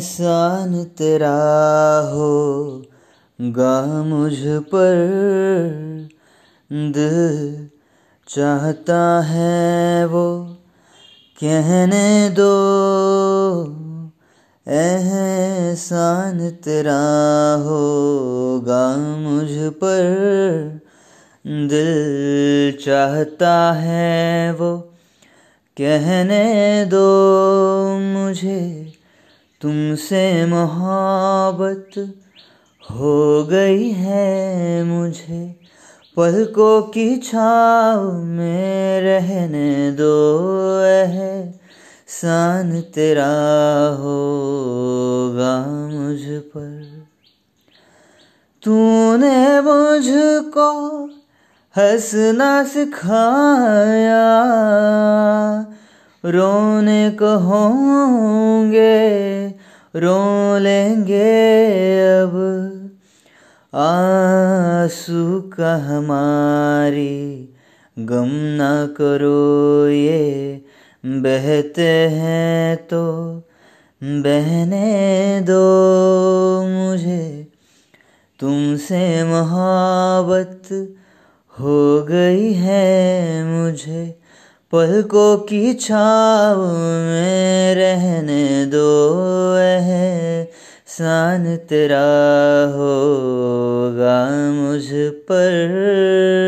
एहसान तेरा हो, गा मुझ पर। दिल चाहता है वो कहने दो, एहसान तेरा होगा मुझ पर। दिल चाहता है वो कहने दो मुझे। तुमसे मोहब्बत हो गई है मुझे। पलकों की छाव में रहने दो है सान तेरा होगा मुझ पर। तूने मुझको हंसना सिखाया रोने को होंगे, रो लेंगे अब। आँसू का हमारी गम ना करो ये, बहते हैं तो बहने दो मुझे। तुमसे मोहब्बत हो गई है मुझे पलकों की छाव में रहने दो है सान तेरा होगा मुझ पर।